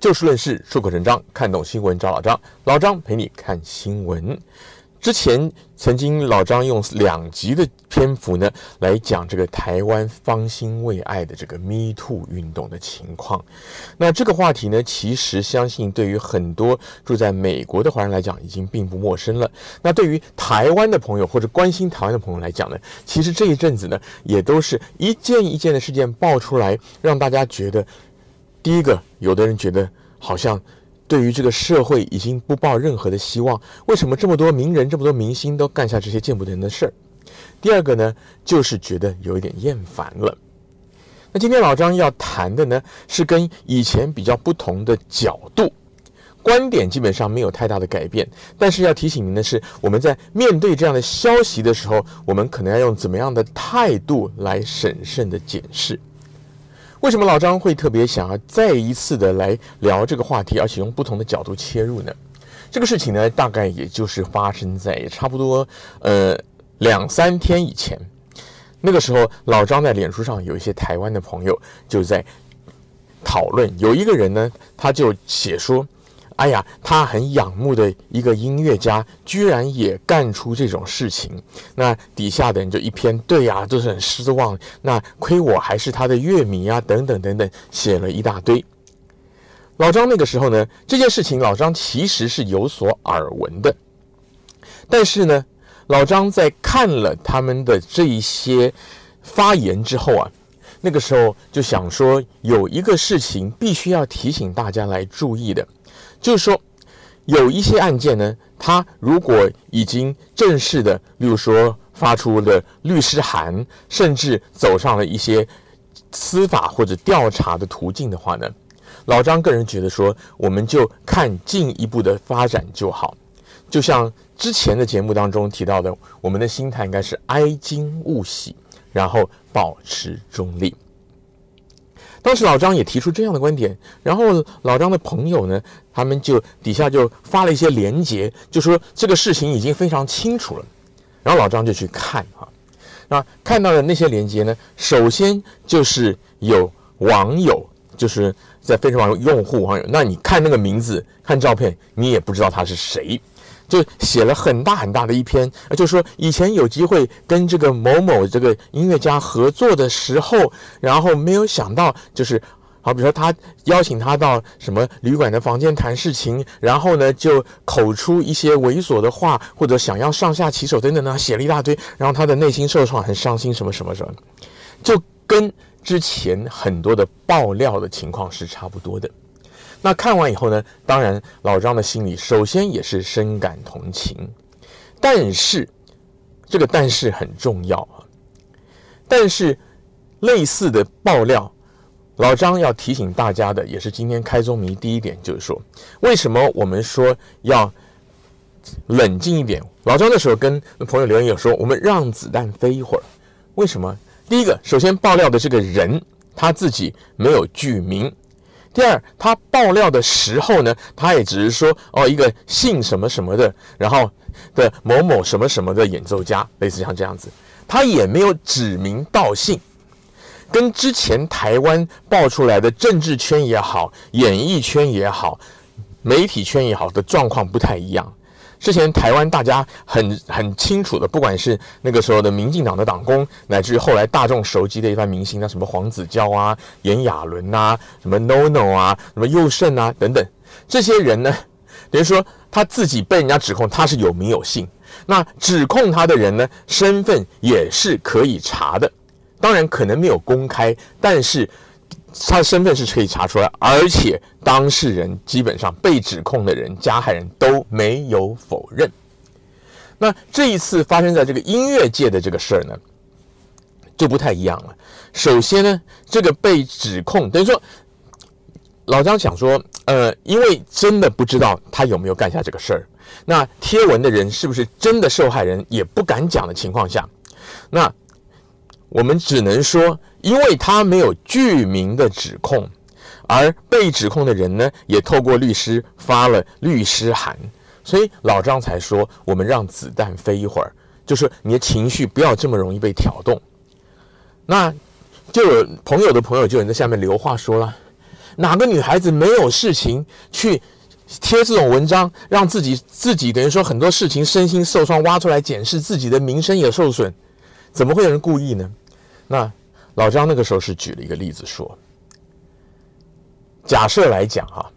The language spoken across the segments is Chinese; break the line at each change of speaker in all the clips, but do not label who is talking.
就事论事，出口成章，看懂新闻找老张，老张陪你看新闻。之前曾经老张用两集的篇幅呢，来讲这个台湾方兴未艾的这个 Me Too 运动的情况。那这个话题呢，其实相信对于很多住在美国的华人来讲，已经并不陌生了。那对于台湾的朋友或者关心台湾的朋友来讲呢，其实这一阵子呢，也都是一件一件的事件爆出来，让大家觉得，第一个，有的人觉得好像。对于这个社会已经不抱任何的希望，为什么这么多名人、这么多明星都干下这些见不得人的事儿？第二个呢，就是觉得有一点厌烦了。那今天老张要谈的呢，是跟以前比较不同的角度，观点基本上没有太大的改变，但是要提醒您的是，我们在面对这样的消息的时候，我们可能要用怎么样的态度来审慎的检视。为什么老张会特别想要再一次的来聊这个话题，而且用不同的角度切入呢？这个事情呢，大概也就是发生在也差不多呃两三天以前。那个时候，老张在脸书上有一些台湾的朋友就在讨论，有一个人呢，他就写说。哎呀，他很仰慕的一个音乐家，居然也干出这种事情。那底下的人就一篇，对呀，都是很失望。那亏我还是他的乐迷啊，等等等等，写了一大堆。老张那个时候呢，这件事情老张其实是有所耳闻的，但是呢，老张在看了他们的这一些发言之后啊，那个时候就想说，有一个事情必须要提醒大家来注意的。就是说，有一些案件呢，他如果已经正式的，例如说发出了律师函，甚至走上了一些司法或者调查的途径的话呢，老张个人觉得说，我们就看进一步的发展就好。就像之前的节目当中提到的，我们的心态应该是哀矜勿喜，然后保持中立。当时老张也提出这样的观点，然后老张的朋友呢，他们就底下就发了一些连结，就说这个事情已经非常清楚了。然后老张就去看哈，那看到的那些连结呢，首先就是有网友，就是在非常网用户网友，那你看那个名字，看照片，你也不知道他是谁。就写了很大很大的一篇，就说以前有机会跟这个某某这个音乐家合作的时候，然后没有想到，就是好比如说他邀请他到什么旅馆的房间谈事情，然后呢就口出一些猥琐的话，或者想要上下其手等等呢，写了一大堆，然后他的内心受创，很伤心，什么什么什么，就跟之前很多的爆料的情况是差不多的。那看完以后呢，当然老张的心里首先也是深感同情，但是这个但是很重要啊。但是类似的爆料，老张要提醒大家的也是今天开宗明义第一点，就是说为什么我们说要冷静一点？老张那时候跟朋友留言有说，我们让子弹飞一会儿。为什么？第一个，首先爆料的这个人他自己没有具名。第二，他爆料的时候呢，他也只是说哦，一个姓什么什么的，然后的某某什么什么的演奏家，类似像这样子，他也没有指名道姓，跟之前台湾爆出来的政治圈也好、演艺圈也好、媒体圈也好的状况不太一样。之前台湾大家很很清楚的，不管是那个时候的民进党的党工，乃至于后来大众熟知的一番明星，那什么黄子佼啊、炎亚纶啊、什么 NONO 啊、什么佑胜啊等等，这些人呢，等于说他自己被人家指控他是有名有姓，那指控他的人呢，身份也是可以查的，当然可能没有公开，但是。他的身份是可以查出来，而且当事人基本上被指控的人、加害人都没有否认。那这一次发生在这个音乐界的这个事儿呢，就不太一样了。首先呢，这个被指控等于说，老张想说，呃，因为真的不知道他有没有干下这个事儿，那贴文的人是不是真的受害人也不敢讲的情况下，那。我们只能说，因为他没有具名的指控，而被指控的人呢，也透过律师发了律师函，所以老张才说，我们让子弹飞一会儿，就是你的情绪不要这么容易被挑动。那就有朋友的朋友就在下面留话说了，哪个女孩子没有事情去贴这种文章，让自己自己等于说很多事情身心受创，挖出来检视自己的名声也受损，怎么会有人故意呢？那老张那个时候是举了一个例子说，假设来讲哈，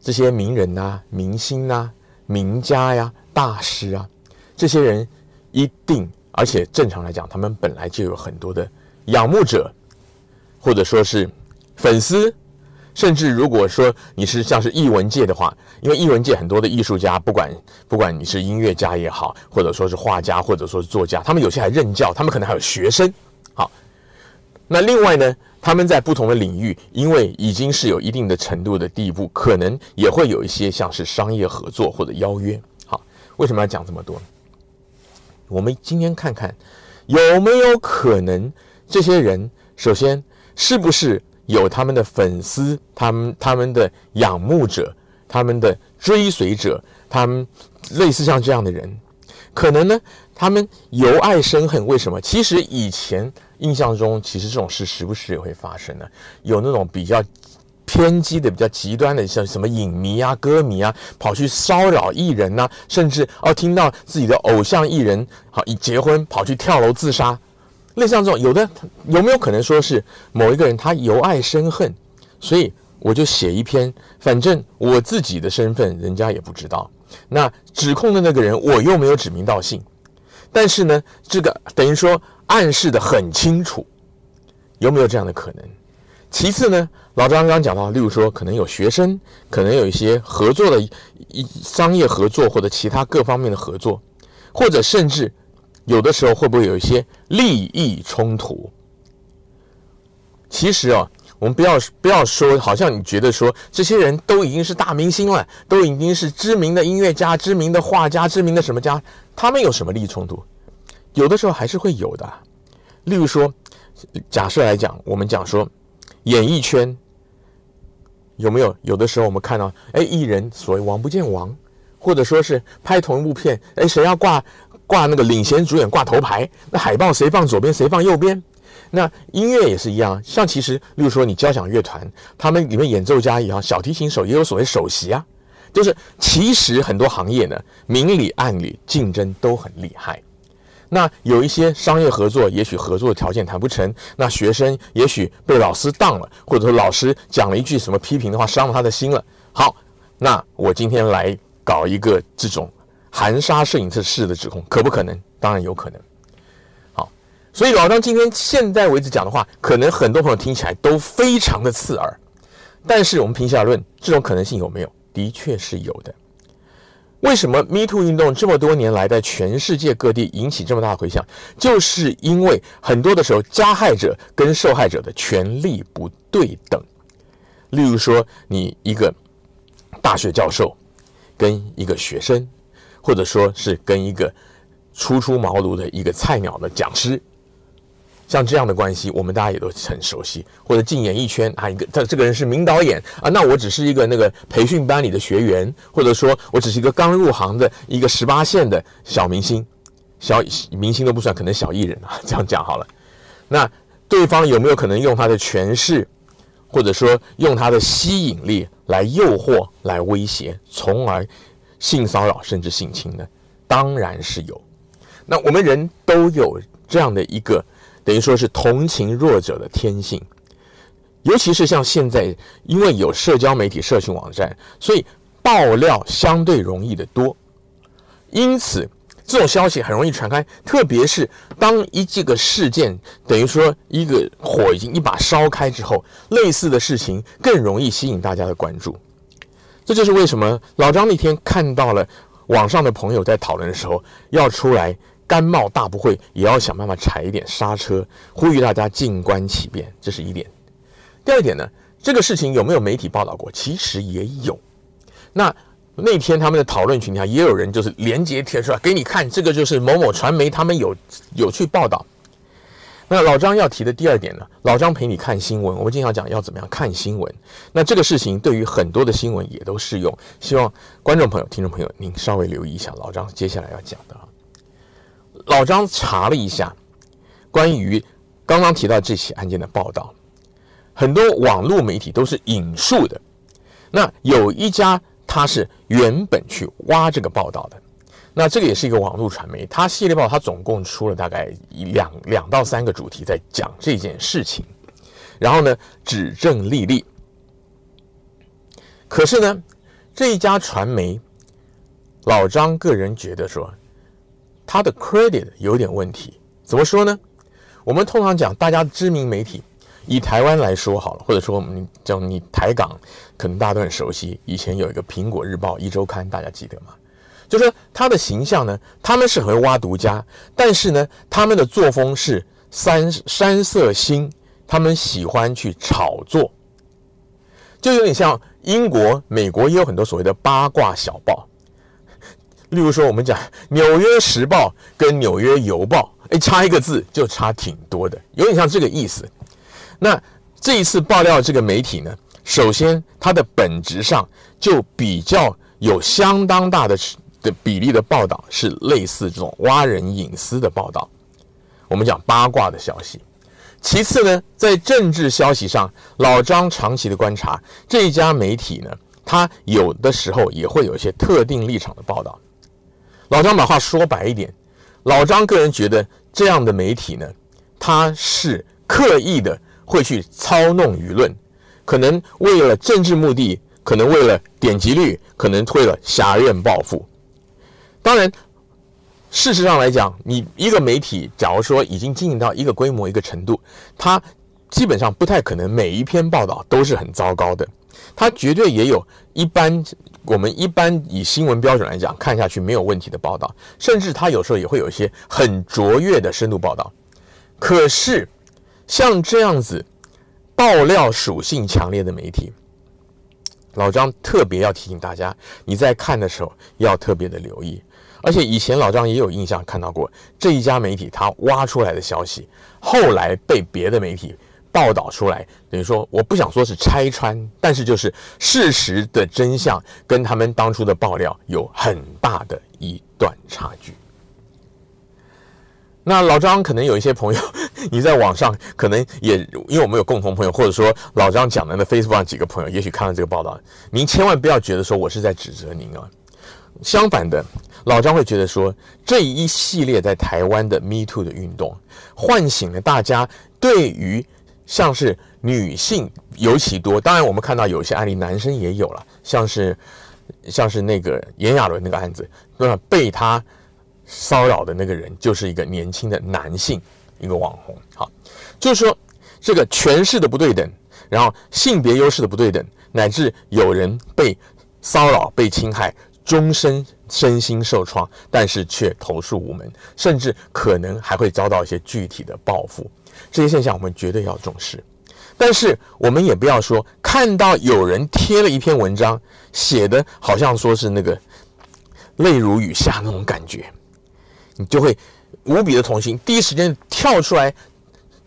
这些名人呐、明星呐、名家呀、大师啊，这些人一定，而且正常来讲，他们本来就有很多的仰慕者，或者说是粉丝，甚至如果说你是像是艺文界的话，因为艺文界很多的艺术家，不管不管你是音乐家也好，或者说是画家，或者说是作家，他们有些还任教，他们可能还有学生。好，那另外呢，他们在不同的领域，因为已经是有一定的程度的地步，可能也会有一些像是商业合作或者邀约。好，为什么要讲这么多？我们今天看看有没有可能，这些人首先是不是有他们的粉丝、他们他们的仰慕者、他们的追随者，他们类似像这样的人，可能呢，他们由爱生恨，为什么？其实以前。印象中，其实这种事时不时也会发生的，有那种比较偏激的、比较极端的，像什么影迷啊、歌迷啊，跑去骚扰艺人呐、甚至哦，听到自己的偶像艺人好一结婚，跑去跳楼自杀，类似像这种，有的有没有可能说是某一个人他由爱生恨，所以我就写一篇，反正我自己的身份人家也不知道，那指控的那个人我又没有指名道姓，但是呢，这个等于说。暗示得很清楚，有没有这样的可能？其次呢，老张刚刚讲到，例如说，可能有学生，可能有一些合作的一商业合作或者其他各方面的合作，或者甚至有的时候会不会有一些利益冲突？其实啊，我们不要不要说，好像你觉得说这些人都已经是大明星了，都已经是知名的音乐家、知名的画家、知名的什么家，他们有什么利益冲突？有的时候还是会有的，例如说，假设来讲，我们讲说，演艺圈有没有？有的时候我们看到，哎，艺人所谓王不见王，或者说是拍同一部片，哎，谁要挂挂那个领衔主演挂头牌，那海报谁放左边，谁放右边？那音乐也是一样，像其实，例如说你交响乐团，他们里面演奏家也好，小提琴手也有所谓首席啊，就是其实很多行业呢，明里暗里竞争都很厉害。那有一些商业合作，也许合作的条件谈不成。那学生也许被老师当了，或者说老师讲了一句什么批评的话，伤了他的心了。好，那我今天来搞一个这种含沙射影式的指控，可不可能？当然有可能。好，所以老张今天现在为止讲的话，可能很多朋友听起来都非常的刺耳。但是我们平心而论，这种可能性有没有？的确是有的。为什么 Me Too 运动这么多年来在全世界各地引起这么大的回响？就是因为很多的时候，加害者跟受害者的权利不对等。例如说，你一个大学教授跟一个学生，或者说是跟一个初出茅庐的一个菜鸟的讲师。像这样的关系，我们大家也都很熟悉。或者进演艺圈啊，一个他这个人是名导演啊，那我只是一个那个培训班里的学员，或者说我只是一个刚入行的一个十八线的小明星，小明星都不算，可能小艺人啊，这样讲好了。那对方有没有可能用他的权势，或者说用他的吸引力来诱惑、来威胁，从而性骚扰甚至性侵呢？当然是有。那我们人都有这样的一个。等于说是同情弱者的天性，尤其是像现在，因为有社交媒体、社群网站，所以爆料相对容易得多。因此，这种消息很容易传开。特别是当一这个事件，等于说一个火已经一把烧开之后，类似的事情更容易吸引大家的关注。这就是为什么老张那天看到了网上的朋友在讨论的时候，要出来。甘冒大不讳，也要想办法踩一点刹车，呼吁大家静观其变，这是一点。第二点呢，这个事情有没有媒体报道过？其实也有。那那天他们的讨论群里也有人就是连接贴出来给你看，这个就是某某传媒他们有有去报道。那老张要提的第二点呢，老张陪你看新闻，我们经常讲要怎么样看新闻。那这个事情对于很多的新闻也都适用，希望观众朋友、听众朋友您稍微留意一下老张接下来要讲的啊。老张查了一下，关于刚刚提到这起案件的报道，很多网络媒体都是引述的。那有一家他是原本去挖这个报道的，那这个也是一个网络传媒，它系列报它总共出了大概两两到三个主题在讲这件事情，然后呢指证历历。可是呢，这一家传媒，老张个人觉得说，他的 credit 有点问题。怎么说呢？我们通常讲，大家知名媒体，以台湾来说好了，或者说我们叫你台港，可能大家都很熟悉。以前有一个《苹果日报》一周刊，大家记得吗？就是说他的形象呢，他们是很会挖独家，但是呢，他们的作风是三山色星，他们喜欢去炒作，就有点像英国、美国也有很多所谓的八卦小报。例如说，我们讲《纽约时报》跟《纽约邮报》，哎，差一个字就差挺多的，有点像这个意思。那这一次爆料这个媒体呢，首先它的本质上就比较有相当大的的比例的报道是类似这种挖人隐私的报道，我们讲八卦的消息。其次呢，在政治消息上，老张长期的观察，这一家媒体呢，它有的时候也会有一些特定立场的报道。老张把话说白一点，老张个人觉得这样的媒体呢，他是刻意的会去操弄舆论，可能为了政治目的，可能为了点击率，可能为了狭怨报复。当然，事实上来讲，你一个媒体，假如说已经经营到一个规模、一个程度，它基本上不太可能每一篇报道都是很糟糕的，它绝对也有一般。我们一般以新闻标准来讲，看下去没有问题的报道，甚至他有时候也会有一些很卓越的深度报道。可是，像这样子爆料属性强烈的媒体，老张特别要提醒大家，你在看的时候要特别的留意。而且以前老张也有印象看到过这一家媒体他挖出来的消息，后来被别的媒体。报道出来，等于说我不想说是拆穿，但是就是事实的真相跟他们当初的爆料有很大的一段差距。那老张可能有一些朋友，你在网上可能也因为我们有共同朋友，或者说老张讲的那 Facebook 上几个朋友，也许看到这个报道，您千万不要觉得说我是在指责您啊。相反的，老张会觉得说这一系列在台湾的 Me Too 的运动，唤醒了大家对于。像是女性尤其多，当然我们看到有些案例，男生也有了，像是像是那个炎亚纶那个案子，那被他骚扰的那个人就是一个年轻的男性，一个网红。好，就是说这个权势的不对等，然后性别优势的不对等，乃至有人被骚扰、被侵害，终身身心受创，但是却投诉无门，甚至可能还会遭到一些具体的报复。这些现象我们绝对要重视，但是我们也不要说看到有人贴了一篇文章，写的好像说是那个泪如雨下那种感觉，你就会无比的同情，第一时间跳出来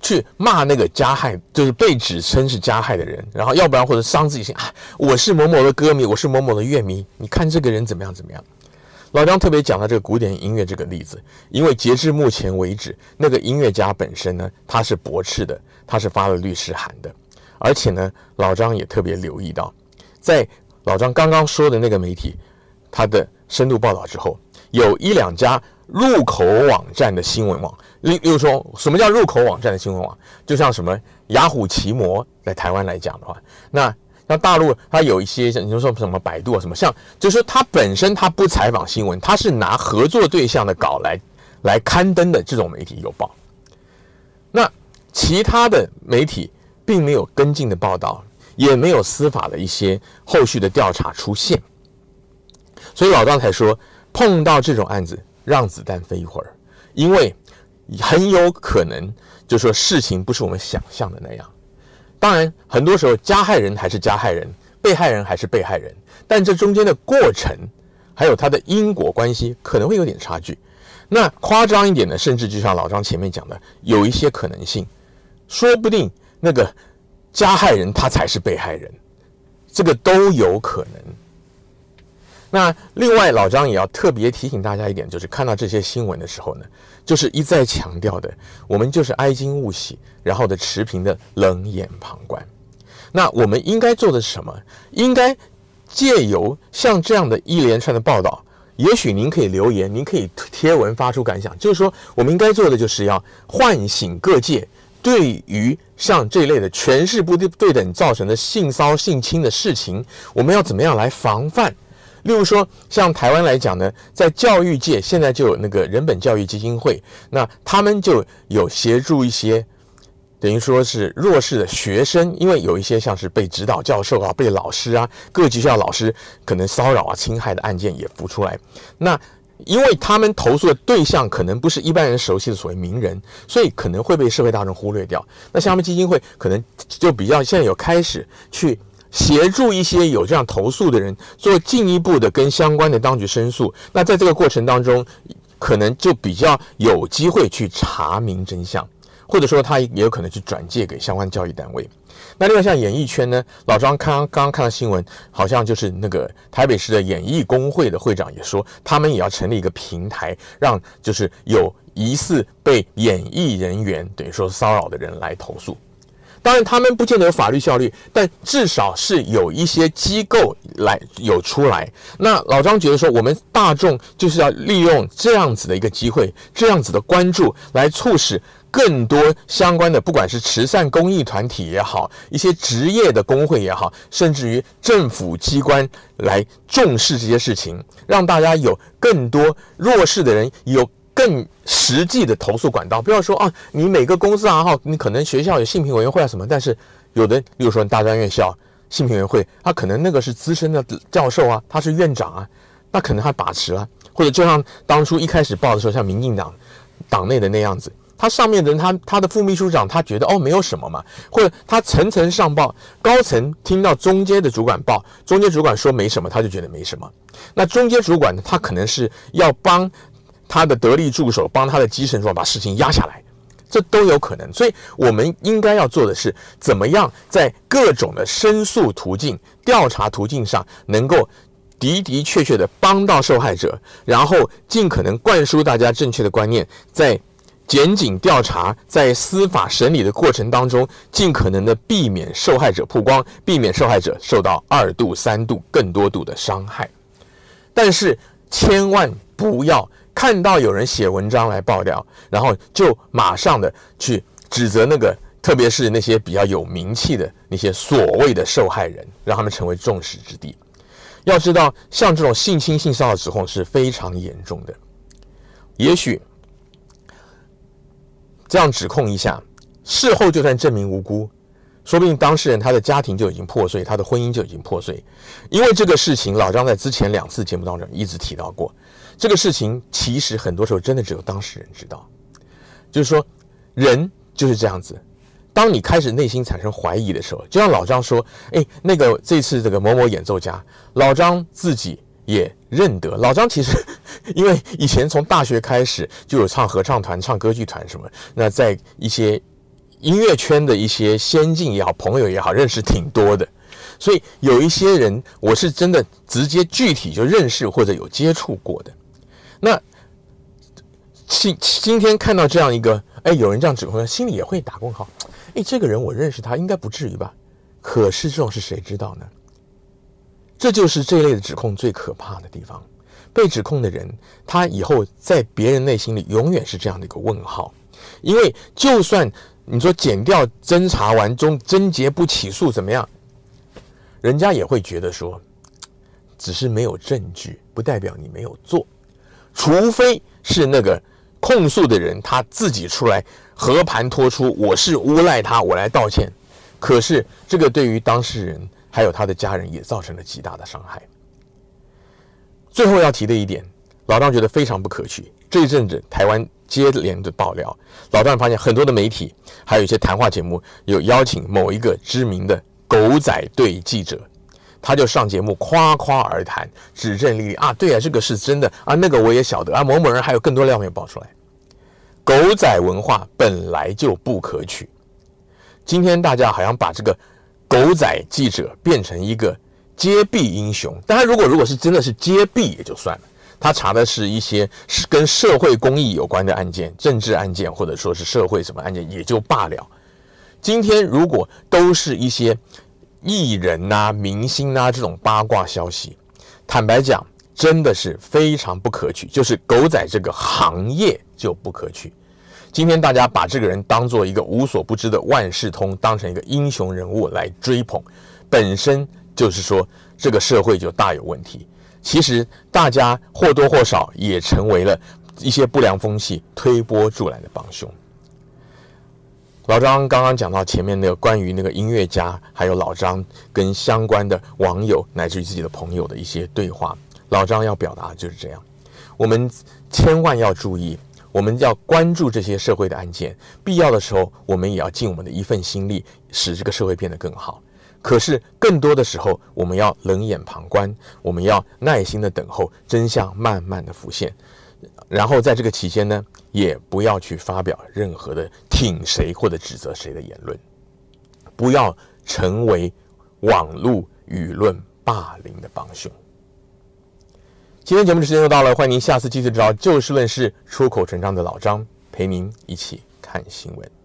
去骂那个加害，就是被指称是加害的人，然后要不然或者伤自己心啊，我是某某的歌迷，我是某某的乐迷，你看这个人怎么样怎么样。老张特别讲到这个古典音乐这个例子，因为截至目前为止，那个音乐家本身呢，他是驳斥的，他是发了律师函的，而且呢，老张也特别留意到，在老张刚刚说的那个媒体，他的深度报道之后，有一两家入口网站的新闻网，例例如说，什么叫入口网站的新闻网？就像什么雅虎奇摩，在台湾来讲的话，那。那大陆它有一些你说说什么百度啊什么，像就是说它本身它不采访新闻，它是拿合作对象的稿来来刊登的这种媒体有报。那其他的媒体并没有跟进的报道，也没有司法的一些后续的调查出现，所以老张才说碰到这种案子让子弹飞一会儿，因为很有可能就说事情不是我们想象的那样。当然，很多时候加害人还是加害人，被害人还是被害人，但这中间的过程，还有它的因果关系可能会有点差距。那夸张一点的，甚至就像老张前面讲的，有一些可能性，说不定那个加害人他才是被害人，这个都有可能。那另外，老张也要特别提醒大家一点，就是看到这些新闻的时候呢，就是一再强调的，我们就是哀矜勿喜，然后的持平的冷眼旁观。那我们应该做的是什么？应该借由像这样的一连串的报道，也许您可以留言，您可以贴文发出感想，就是说，我们应该做的就是要唤醒各界对于像这类的权势不对等造成的性骚性侵的事情，我们要怎么样来防范？例如说，像台湾来讲呢，在教育界现在就有那个人本教育基金会，那他们就有协助一些。等于说是弱势的学生，因为有一些像是被指导教授啊、被老师啊、各级学校老师可能骚扰啊、侵害的案件也浮出来。那因为他们投诉的对象可能不是一般人熟悉的所谓名人，所以可能会被社会大众忽略掉。那像他们基金会可能就比较现在有开始去协助一些有这样投诉的人做进一步的跟相关的当局申诉。那在这个过程当中，可能就比较有机会去查明真相。或者说他也有可能去转介给相关教育单位。那另外像演艺圈呢，老张刚刚刚看到新闻，好像就是那个台北市的演艺工会的会长也说，他们也要成立一个平台，让就是有疑似被演艺人员等于说骚扰的人来投诉。当然他们不见得有法律效力，但至少是有一些机构来有出来。那老张觉得说，我们大众就是要利用这样子的一个机会，这样子的关注来促使。更多相关的，不管是慈善公益团体也好，一些职业的工会也好，甚至于政府机关来重视这些事情，让大家有更多弱势的人有更实际的投诉管道。不要说啊，你每个公司啊，哈，你可能学校有性平委员会啊什么，但是有的，比如说大专院校性平委员会，他可能那个是资深的教授啊，他是院长啊，那可能他把持啊，或者就像当初一开始报的时候，像民进党党内的那样子。他上面的人，他他的副秘书长，他觉得哦没有什么嘛，或者他层层上报，高层听到中间的主管报，中间主管说没什么，他就觉得没什么。那中间主管呢，他可能是要帮他的得力助手，帮他的基层主管把事情压下来，这都有可能。所以我们应该要做的是，怎么样在各种的申诉途径、调查途径上，能够的的确确的帮到受害者，然后尽可能灌输大家正确的观念，在。检警调查在司法审理的过程当中，尽可能的避免受害者曝光，避免受害者受到二度、三度、更多度的伤害。但是千万不要看到有人写文章来爆料，然后就马上的去指责那个，特别是那些比较有名气的那些所谓的受害人，让他们成为众矢之的。要知道，像这种性侵、性骚扰指控是非常严重的，也许。这样指控一下，事后就算证明无辜，说不定当事人他的家庭就已经破碎，他的婚姻就已经破碎。因为这个事情，老张在之前两次节目当中一直提到过，这个事情其实很多时候真的只有当事人知道。就是说，人就是这样子，当你开始内心产生怀疑的时候，就像老张说：“哎，那个这次这个某某演奏家，老张自己。”也认得老张，其实因为以前从大学开始就有唱合唱团、唱歌剧团什么，那在一些音乐圈的一些先进也好、朋友也好，认识挺多的，所以有一些人我是真的直接具体就认识或者有接触过的。那今今天看到这样一个，哎，有人这样指控，心里也会打问号。哎，这个人我认识他，应该不至于吧？可是这种事谁知道呢？这就是这一类的指控最可怕的地方。被指控的人，他以后在别人内心里永远是这样的一个问号，因为就算你说减掉侦查完中侦结不起诉怎么样，人家也会觉得说，只是没有证据，不代表你没有做，除非是那个控诉的人他自己出来和盘托出，我是诬赖他，我来道歉。可是这个对于当事人。还有他的家人也造成了极大的伤害。最后要提的一点，老张觉得非常不可取。这一阵子台湾接连的爆料，老张发现很多的媒体，还有一些谈话节目，有邀请某一个知名的狗仔队记者，他就上节目夸夸而谈，指证历历啊，对啊，这个是真的啊，那个我也晓得啊，某某人还有更多料没有爆出来。狗仔文化本来就不可取，今天大家好像把这个。狗仔记者变成一个揭弊英雄，但他如果如果是真的是揭弊也就算了，他查的是一些是跟社会公益有关的案件、政治案件，或者说是社会什么案件也就罢了。今天如果都是一些艺人呐、明星呐、这种八卦消息，坦白讲，真的是非常不可取。就是狗仔这个行业就不可取。今天大家把这个人当做一个无所不知的万事通，当成一个英雄人物来追捧，本身就是说这个社会就大有问题。其实大家或多或少也成为了一些不良风气推波助澜的帮凶。老张刚刚讲到前面那个关于那个音乐家，还有老张跟相关的网友乃至于自己的朋友的一些对话，老张要表达的就是这样：我们千万要注意。我们要关注这些社会的案件，必要的时候，我们也要尽我们的一份心力，使这个社会变得更好。可是，更多的时候，我们要冷眼旁观，我们要耐心的等候真相慢慢的浮现。然后，在这个期间呢，也不要去发表任何的挺谁或者指责谁的言论，不要成为网络舆论霸凌的帮凶。今天节目的时间又到了，欢迎您下次继续找就事论事、出口成章的老张陪您一起看新闻。